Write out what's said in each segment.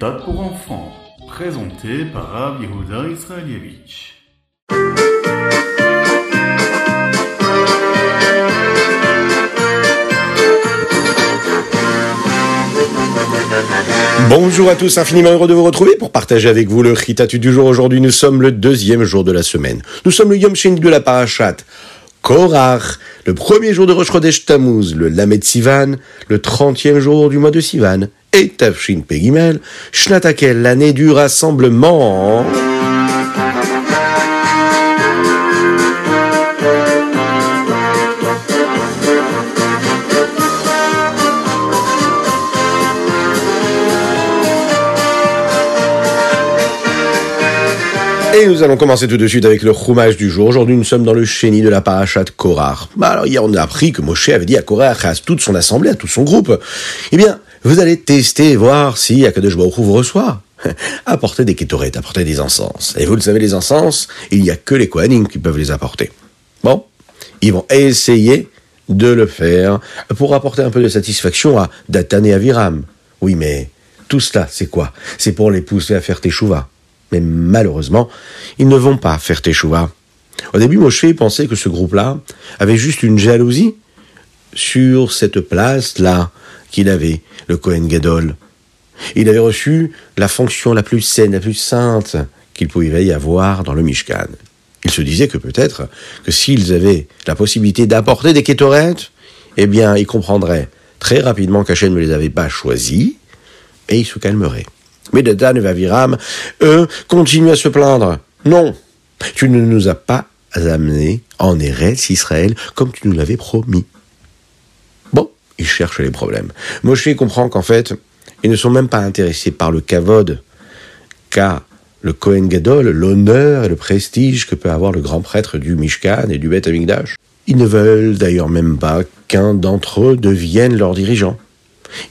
méthode pour enfants, présenté par Rav Israelievich. Bonjour à tous, infiniment heureux de vous retrouver pour partager avec vous le Ritatu du jour. Aujourd'hui, nous sommes le deuxième jour de la semaine. Nous sommes le Yom Sheni de la Parashat. Korach, le premier jour de Rosh Chodesh Tammuz, le Lamed Sivan, le trentième jour du mois de Sivan, et Tafshin Pegimel, Shnatakel, l'année du rassemblement. Et nous allons commencer tout de suite avec le roumage du jour. Aujourd'hui, nous sommes dans le chéni de la parachat Korach. Bah alors, hier, on a appris que Moshe avait dit à Korach, à toute son assemblée, à tout son groupe, eh bien, vous allez tester et voir si Akadosh Baruch Hu vous reçoit. Apportez des kétorettes, apportez des encens. Et vous le savez, les encens, il n'y a que les Kohanim qui peuvent les apporter. Bon, ils vont essayer de le faire pour apporter un peu de satisfaction à Datan et Aviram. Oui, mais tout cela, c'est quoi? C'est pour les pousser à faire teshuva. Mais malheureusement, ils ne vont pas faire Teshuvah. Au début, Moshe pensait que ce groupe-là avait juste une jalousie sur cette place-là qu'il avait, le Kohen Gadol. Il avait reçu la fonction la plus saine, la plus sainte qu'il pouvait y avoir dans le Mishkan. Il se disait que peut-être que s'ils avaient la possibilité d'apporter des kétorettes, eh bien, ils comprendraient très rapidement qu'Hachem ne les avait pas choisis et ils se calmeraient. Mais Datan et Vaviram, eux, continuent à se plaindre. Non, tu ne nous as pas amenés en Eretz Israël comme tu nous l'avais promis. Ils cherchent les problèmes. Moshe comprend qu'en fait, ils ne sont même pas intéressés par le kavod, car le Kohen Gadol, l'honneur et le prestige que peut avoir le grand prêtre du Mishkan et du Beth Amikdash. Ils ne veulent d'ailleurs même pas qu'un d'entre eux devienne leur dirigeant.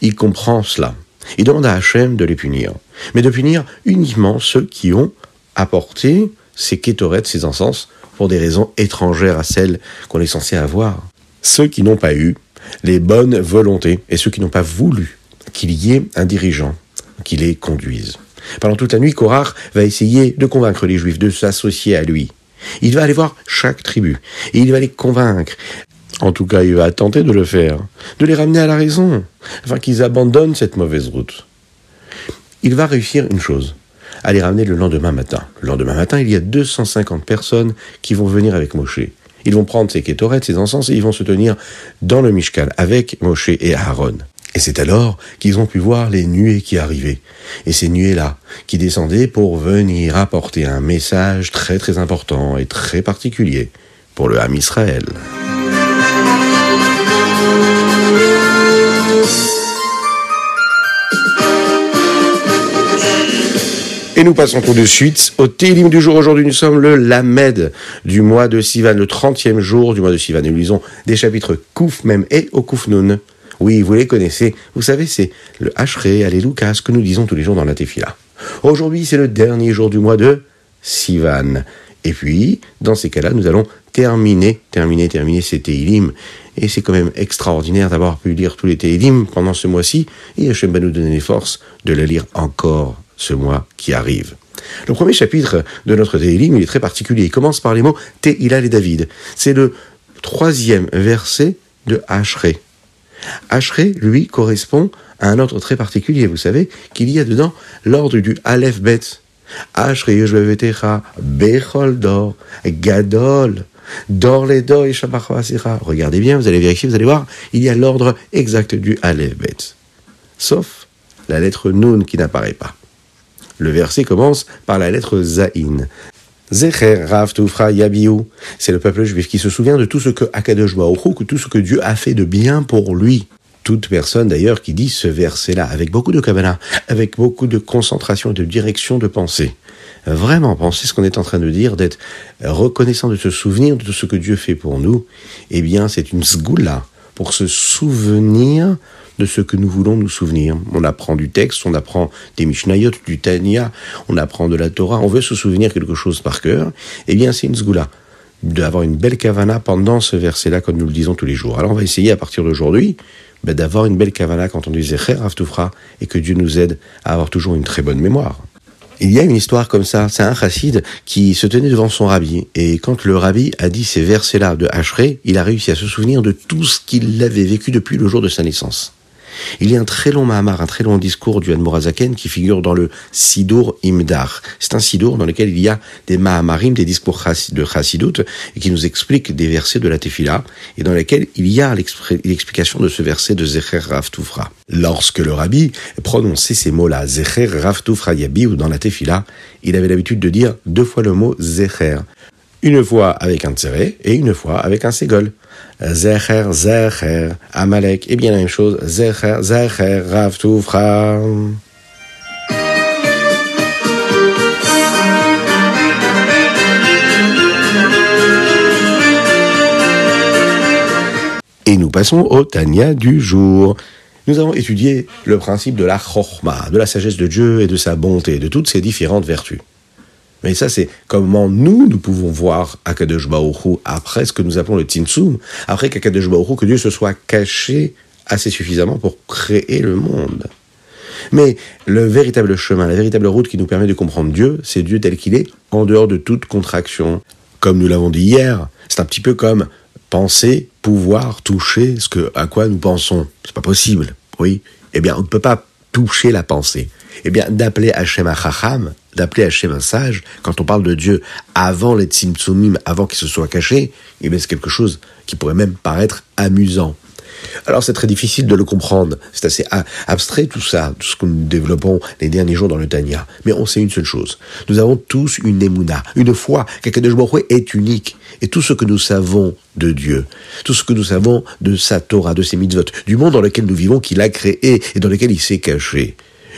Il comprend cela. Il demande à Hachem de les punir, mais de punir uniquement ceux qui ont apporté ces kétorettes, ces encens, pour des raisons étrangères à celles qu'on est censé avoir. Ceux qui n'ont pas eu les bonnes volontés et ceux qui n'ont pas voulu qu'il y ait un dirigeant qui les conduise. Pendant toute la nuit, Korach va essayer de convaincre les Juifs de s'associer à lui. Il va aller voir chaque tribu et il va les convaincre en tout cas, il va tenter de le faire, de les ramener à la raison, afin qu'ils abandonnent cette mauvaise route. Il va réussir une chose, à les ramener le lendemain matin. Le lendemain matin, il y a 250 personnes qui vont venir avec Moshe. Ils vont prendre ces kétorettes, ces encens, et ils vont se tenir dans le Mishkan avec Moshe et Aaron. Et c'est alors qu'ils ont pu voir les nuées qui arrivaient. Et ces nuées-là, qui descendaient pour venir apporter un message très très important et très particulier pour le Ham Israël. Nous passons tout de suite au Télim du jour. Aujourd'hui, nous sommes le Lamed du mois de Sivan, le 30e jour du mois de Sivan. Et nous lisons des chapitres Kouf même et au Kouf. Oui, vous les connaissez. Vous savez, c'est le Hachré, Alléluia, ce que nous disons tous les jours dans la Tefila. Aujourd'hui, c'est le dernier jour du mois de Sivan. Et puis, dans ces cas-là, nous allons terminer, terminer, terminer ces Télim. Et c'est quand même extraordinaire d'avoir pu lire tous les Télim pendant ce mois-ci. Et Hachem va nous donner les forces de les lire encore ce mois qui arrive. Le premier chapitre de notre Télim, il est très particulier. Il commence par les mots Tehilal et David. C'est le troisième verset de Hachré. Hachré, lui, correspond à un ordre très particulier. Vous savez qu'il y a dedans l'ordre du Aleph Bet. Hachré, Yeshvevetecha, Bechol Dor, Gadol, Dor les et Regardez bien, vous allez vérifier, vous allez voir, il y a l'ordre exact du Aleph Bet. Sauf la lettre Nun qui n'apparaît pas. Le verset commence par la lettre Zaïn. Zecher Rav Tufra Yabiu. C'est le peuple juif qui se souvient de tout ce que Akadosh Baruch tout ce que Dieu a fait de bien pour lui. Toute personne d'ailleurs qui dit ce verset-là avec beaucoup de kabbalah, avec beaucoup de concentration et de direction de pensée. Vraiment penser ce qu'on est en train de dire, d'être reconnaissant de se souvenir de tout ce que Dieu fait pour nous, eh bien c'est une sgoula pour se souvenir de ce que nous voulons nous souvenir. On apprend du texte, on apprend des Mishnayot, du Tanya, on apprend de la Torah, on veut se souvenir quelque chose par cœur, eh bien c'est une sgoula d'avoir une belle kavana pendant ce verset-là, comme nous le disons tous les jours. Alors on va essayer à partir d'aujourd'hui ben, d'avoir une belle kavala quand on dit Zecher Raftoufra et que Dieu nous aide à avoir toujours une très bonne mémoire. Il y a une histoire comme ça, c'est un chassid qui se tenait devant son rabbi, et quand le rabbi a dit ces versets-là de Hachré, il a réussi à se souvenir de tout ce qu'il avait vécu depuis le jour de sa naissance. Il y a un très long Mahamar, un très long discours du Morazaken qui figure dans le Sidour Imdar. C'est un Sidour dans lequel il y a des Mahamarim, des discours de Chassidut, et qui nous explique des versets de la Tefila, et dans lesquels il y a l'explication de ce verset de Zecher Rav Tufra. Lorsque le rabbi prononçait ces mots-là, Zecher Rav Tufra Yabi, ou dans la Tefila, il avait l'habitude de dire deux fois le mot Zecher. Une fois avec un tséré et une fois avec un ségol. Zecher, Zecher, Amalek, et bien la même chose, Zecher, Zecher, Rav. Et nous passons au Tania du jour. Nous avons étudié le principe de la chorma, de la sagesse de Dieu et de sa bonté, de toutes ses différentes vertus. Mais ça, c'est comment nous, nous pouvons voir Akadosh Baruch après ce que nous appelons le Tinsum, après qu'Akadosh Baruch que Dieu se soit caché assez suffisamment pour créer le monde. Mais le véritable chemin, la véritable route qui nous permet de comprendre Dieu, c'est Dieu tel qu'il est, en dehors de toute contraction. Comme nous l'avons dit hier, c'est un petit peu comme penser, pouvoir toucher ce que, à quoi nous pensons. C'est pas possible, oui. Eh bien, on ne peut pas toucher la pensée. Eh bien, d'appeler Hachem Chacham, d'appeler Hachem un sage, quand on parle de Dieu avant les Tzimtzumim, avant qu'il se soit caché, eh bien, c'est quelque chose qui pourrait même paraître amusant. Alors c'est très difficile de le comprendre, c'est assez abstrait tout ça, tout ce que nous développons les derniers jours dans le Tanya. Mais on sait une seule chose, nous avons tous une émouna, une foi qu'Akadosh Baruch est unique. Et tout ce que nous savons de Dieu, tout ce que nous savons de sa Torah, de ses mitzvot, du monde dans lequel nous vivons, qu'il a créé et dans lequel il s'est caché,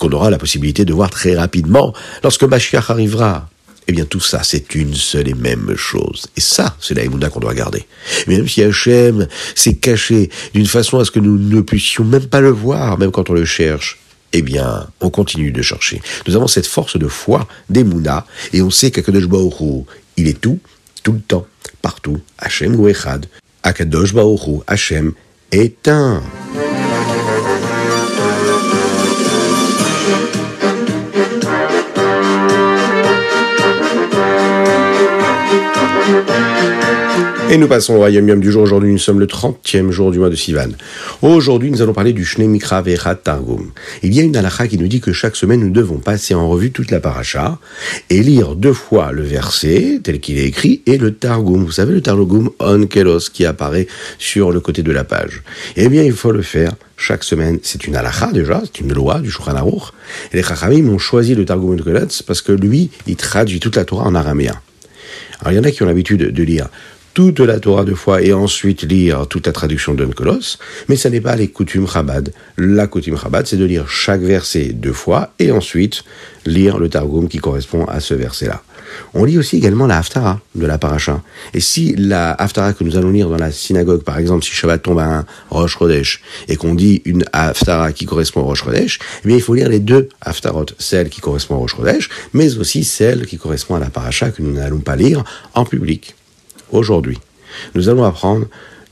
qu'on aura la possibilité de voir très rapidement lorsque Mashiach arrivera. Eh bien, tout ça, c'est une seule et même chose. Et ça, c'est la Emouna qu'on doit garder. même si Hachem s'est caché d'une façon à ce que nous ne puissions même pas le voir, même quand on le cherche, eh bien, on continue de chercher. Nous avons cette force de foi d'Emouna, et on sait qu'Akadosh Baruch il est tout, tout le temps, partout. Hachem ou Echad. Akadosh Baruch Hachem est un. Et nous passons au royaume Yom du jour. Aujourd'hui, nous sommes le 30e jour du mois de Sivan. Aujourd'hui, nous allons parler du Shnei Mikra Verat Targum. Il y a une halakha qui nous dit que chaque semaine, nous devons passer en revue toute la paracha et lire deux fois le verset tel qu'il est écrit et le Targum. Vous savez, le Targum Onkelos qui apparaît sur le côté de la page. Eh bien, il faut le faire chaque semaine. C'est une halakha déjà, c'est une loi du Shulchan Aruch. Et les Chachamim ont choisi le Targum Onkelos parce que lui, il traduit toute la Torah en araméen. Alors il y en a qui ont l'habitude de lire toute la Torah deux fois et ensuite lire toute la traduction d'un colosse, mais ce n'est pas les coutumes Chabad. La coutume Chabad, c'est de lire chaque verset deux fois et ensuite lire le Targum qui correspond à ce verset-là. On lit aussi également la Haftara de la Paracha. Et si la Haftara que nous allons lire dans la synagogue, par exemple, si Shabbat tombe à un Rosh Chodesh et qu'on dit une Haftara qui correspond au Rosh Chodesh, eh bien, il faut lire les deux Haftarot, celle qui correspond au Rosh Chodesh, mais aussi celle qui correspond à la Paracha que nous n'allons pas lire en public aujourd'hui, nous allons apprendre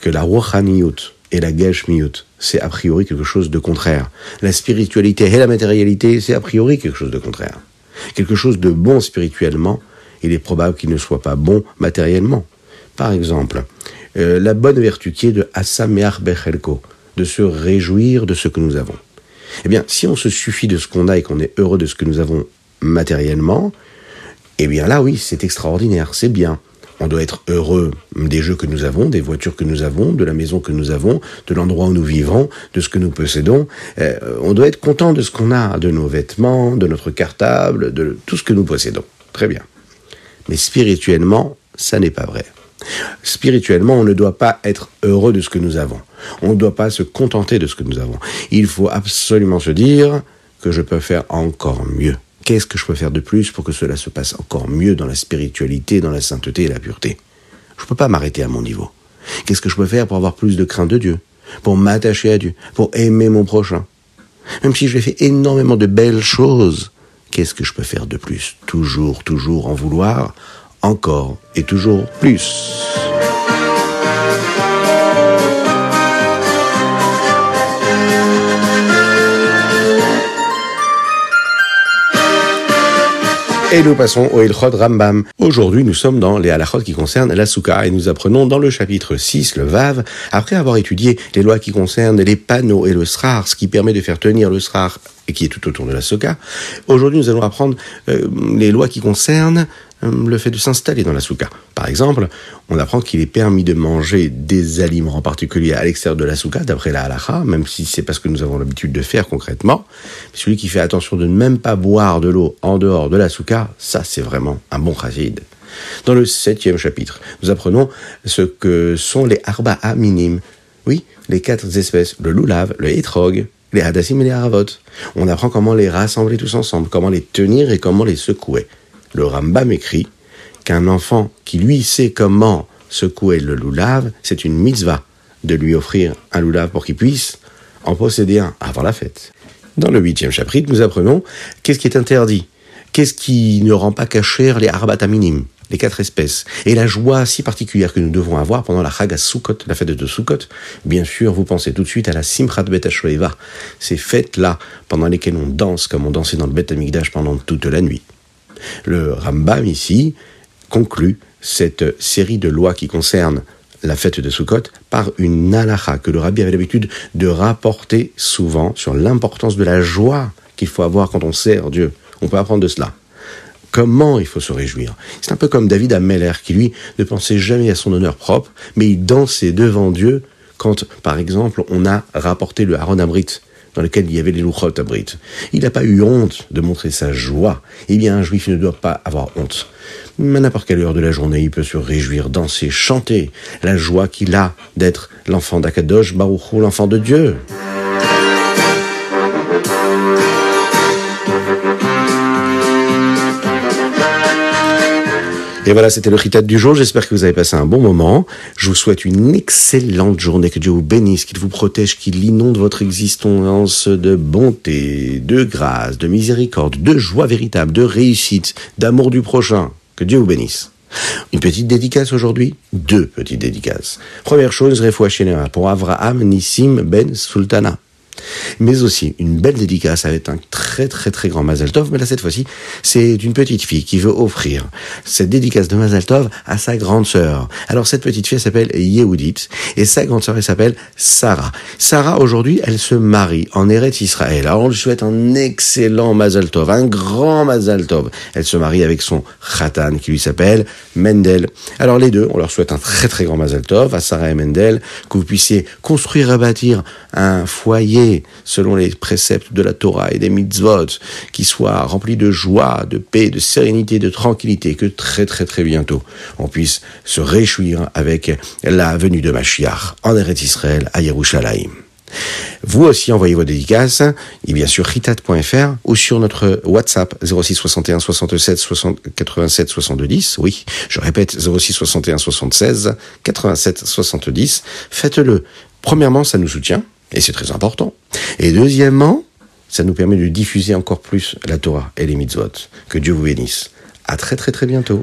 que la Rouhaniyut et la Geshmiyut, c'est a priori quelque chose de contraire. La spiritualité et la matérialité, c'est a priori quelque chose de contraire. Quelque chose de bon spirituellement, il est probable qu'il ne soit pas bon matériellement. Par exemple, euh, la bonne vertu qui est de Asameach Bechelko, de se réjouir de ce que nous avons. Eh bien, si on se suffit de ce qu'on a et qu'on est heureux de ce que nous avons matériellement, eh bien là, oui, c'est extraordinaire, c'est bien. On doit être heureux des jeux que nous avons, des voitures que nous avons, de la maison que nous avons, de l'endroit où nous vivons, de ce que nous possédons. Euh, on doit être content de ce qu'on a, de nos vêtements, de notre cartable, de tout ce que nous possédons. Très bien. Mais spirituellement, ça n'est pas vrai. Spirituellement, on ne doit pas être heureux de ce que nous avons. On ne doit pas se contenter de ce que nous avons. Il faut absolument se dire que je peux faire encore mieux. Qu'est-ce que je peux faire de plus pour que cela se passe encore mieux dans la spiritualité, dans la sainteté et la pureté? Je ne peux pas m'arrêter à mon niveau. Qu'est-ce que je peux faire pour avoir plus de crainte de Dieu? Pour m'attacher à Dieu Pour aimer mon prochain? Même si j'ai fait énormément de belles choses, qu'est-ce que je peux faire de plus? Toujours, toujours en vouloir encore et toujours plus. Et nous passons au Elchot Rambam. Aujourd'hui, nous sommes dans les halachot qui concernent la souka et nous apprenons dans le chapitre 6, le Vav, après avoir étudié les lois qui concernent les panneaux et le srar, ce qui permet de faire tenir le srar et qui est tout autour de la souka. Aujourd'hui, nous allons apprendre euh, les lois qui concernent euh, le fait de s'installer dans la souka. Par exemple, on apprend qu'il est permis de manger des aliments en particulier à l'extérieur de la souka, d'après la halacha, même si c'est pas ce que nous avons l'habitude de faire concrètement. Celui qui fait attention de ne même pas boire de l'eau en dehors de la souka, ça c'est vraiment un bon chassid. Dans le septième chapitre, nous apprenons ce que sont les arba'a minim. Oui, les quatre espèces, le loulav, le hétrog, les hadassim et les haravot. On apprend comment les rassembler tous ensemble, comment les tenir et comment les secouer. Le Rambam écrit qu'un enfant qui lui sait comment secouer le loulav, c'est une mitzvah de lui offrir un loulav pour qu'il puisse en posséder un avant la fête. Dans le huitième chapitre, nous apprenons qu'est-ce qui est interdit, qu'est-ce qui ne rend pas cacher les arbata minim, les quatre espèces, et la joie si particulière que nous devons avoir pendant la Chagas Sukkot, la fête de Sukkot. Bien sûr, vous pensez tout de suite à la Simchat Bet HaShoeva, ces fêtes-là pendant lesquelles on danse comme on dansait dans le Bet Amikdash pendant toute la nuit. Le Rambam ici conclut cette série de lois qui concernent la fête de Sukkot par une nalacha que le rabbi avait l'habitude de rapporter souvent sur l'importance de la joie qu'il faut avoir quand on sert Dieu. On peut apprendre de cela. Comment il faut se réjouir? C'est un peu comme David Ameller qui, lui, ne pensait jamais à son honneur propre, mais il dansait devant Dieu quand, par exemple, on a rapporté le Aaron Abrit dans lequel il y avait les Luchot Abrit. Il n'a pas eu honte de montrer sa joie. Eh bien, un juif ne doit pas avoir honte. Mais à n'importe quelle heure de la journée, il peut se réjouir, danser, chanter la joie qu'il a d'être l'enfant d'Akadosh Baruch l'enfant de Dieu. Et voilà, c'était le Ritat du jour. J'espère que vous avez passé un bon moment. Je vous souhaite une excellente journée. Que Dieu vous bénisse, qu'il vous protège, qu'il inonde votre existence de bonté, de grâce, de miséricorde, de joie véritable, de réussite, d'amour du prochain. Que Dieu vous bénisse. Une petite dédicace aujourd'hui? Deux petites dédicaces. Première chose, Refoua pour Avraham Nissim Ben Sultana mais aussi une belle dédicace avec un très très très grand Mazal Tov, mais là cette fois-ci, c'est une petite fille qui veut offrir cette dédicace de Mazal Tov à sa grande sœur. Alors cette petite fille s'appelle Yehudit et sa grande sœur elle s'appelle Sarah. Sarah aujourd'hui, elle se marie en Eretz Israël. Alors on lui souhaite un excellent Mazal Tov, un grand Mazal Tov. Elle se marie avec son Khatan qui lui s'appelle Mendel. Alors les deux, on leur souhaite un très très grand Mazal Tov à Sarah et Mendel, que vous puissiez construire et bâtir un foyer selon les préceptes de la Torah et des mitzvot, qui soit rempli de joie, de paix, de sérénité, de tranquillité, que très très très bientôt on puisse se réjouir avec la venue de Mashiach en Eretz Israël à Yerushalayim. Vous aussi envoyez vos dédicaces, et bien sûr ritat.fr ou sur notre WhatsApp 06 61 67 87 72 Oui, je répète 06 61 76 87 70. Faites-le. Premièrement, ça nous soutient et c'est très important. Et deuxièmement, ça nous permet de diffuser encore plus la Torah et les mitzvot. Que Dieu vous bénisse. À très très très bientôt.